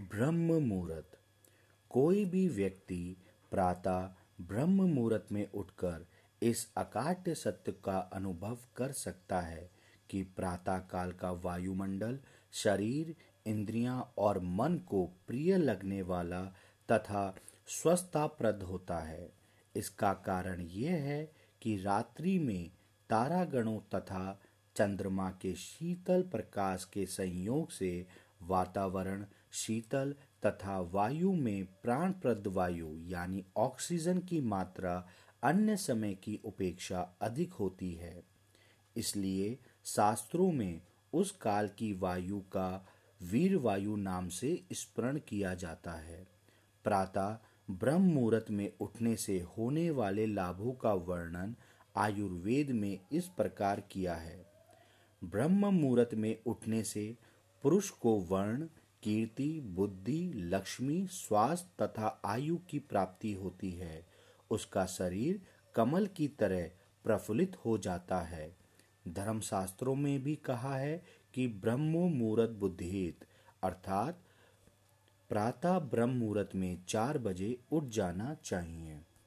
ब्रह्म मुहूर्त कोई भी व्यक्ति प्रातः ब्रह्म मुहूर्त में उठकर इस अकाट्य सत्य का अनुभव कर सकता है कि प्रातः काल का वायुमंडल, शरीर, इंद्रियाँ और मन को प्रिय लगने वाला तथा स्वस्थाप्रद होता है। इसका कारण यह है कि रात्रि में तारागणों तथा चंद्रमा के शीतल प्रकाश के संयोग से वातावरण, शीतल तथा वायु में प्राणप्रद वायु, यानी ऑक्सीजन की मात्रा अन्य समय की उपेक्षा अधिक होती है। इसलिए शास्त्रों में उस काल की वायु का वीर वायु नाम से स्मरण किया जाता है। प्रातः ब्रह्म मुहूर्त में उठने से होने वाले लाभों का वर्णन आयुर्वेद में इस प्रकार किया है। ब्रह्म मुहूर्त में उठने से पुरुष को वर्ण, कीर्ति, बुद्धि, लक्ष्मी स्वास्थ्य तथा आयु की प्राप्ति होती है। उसका शरीर कमल की तरह प्रफुल्लित हो जाता है। धर्मशास्त्रों में भी कहा है कि ब्रह्मो मुहूर्त बुद्धित अर्थात प्रातः ब्रह्म मुहूर्त में चार बजे उठ जाना चाहिए।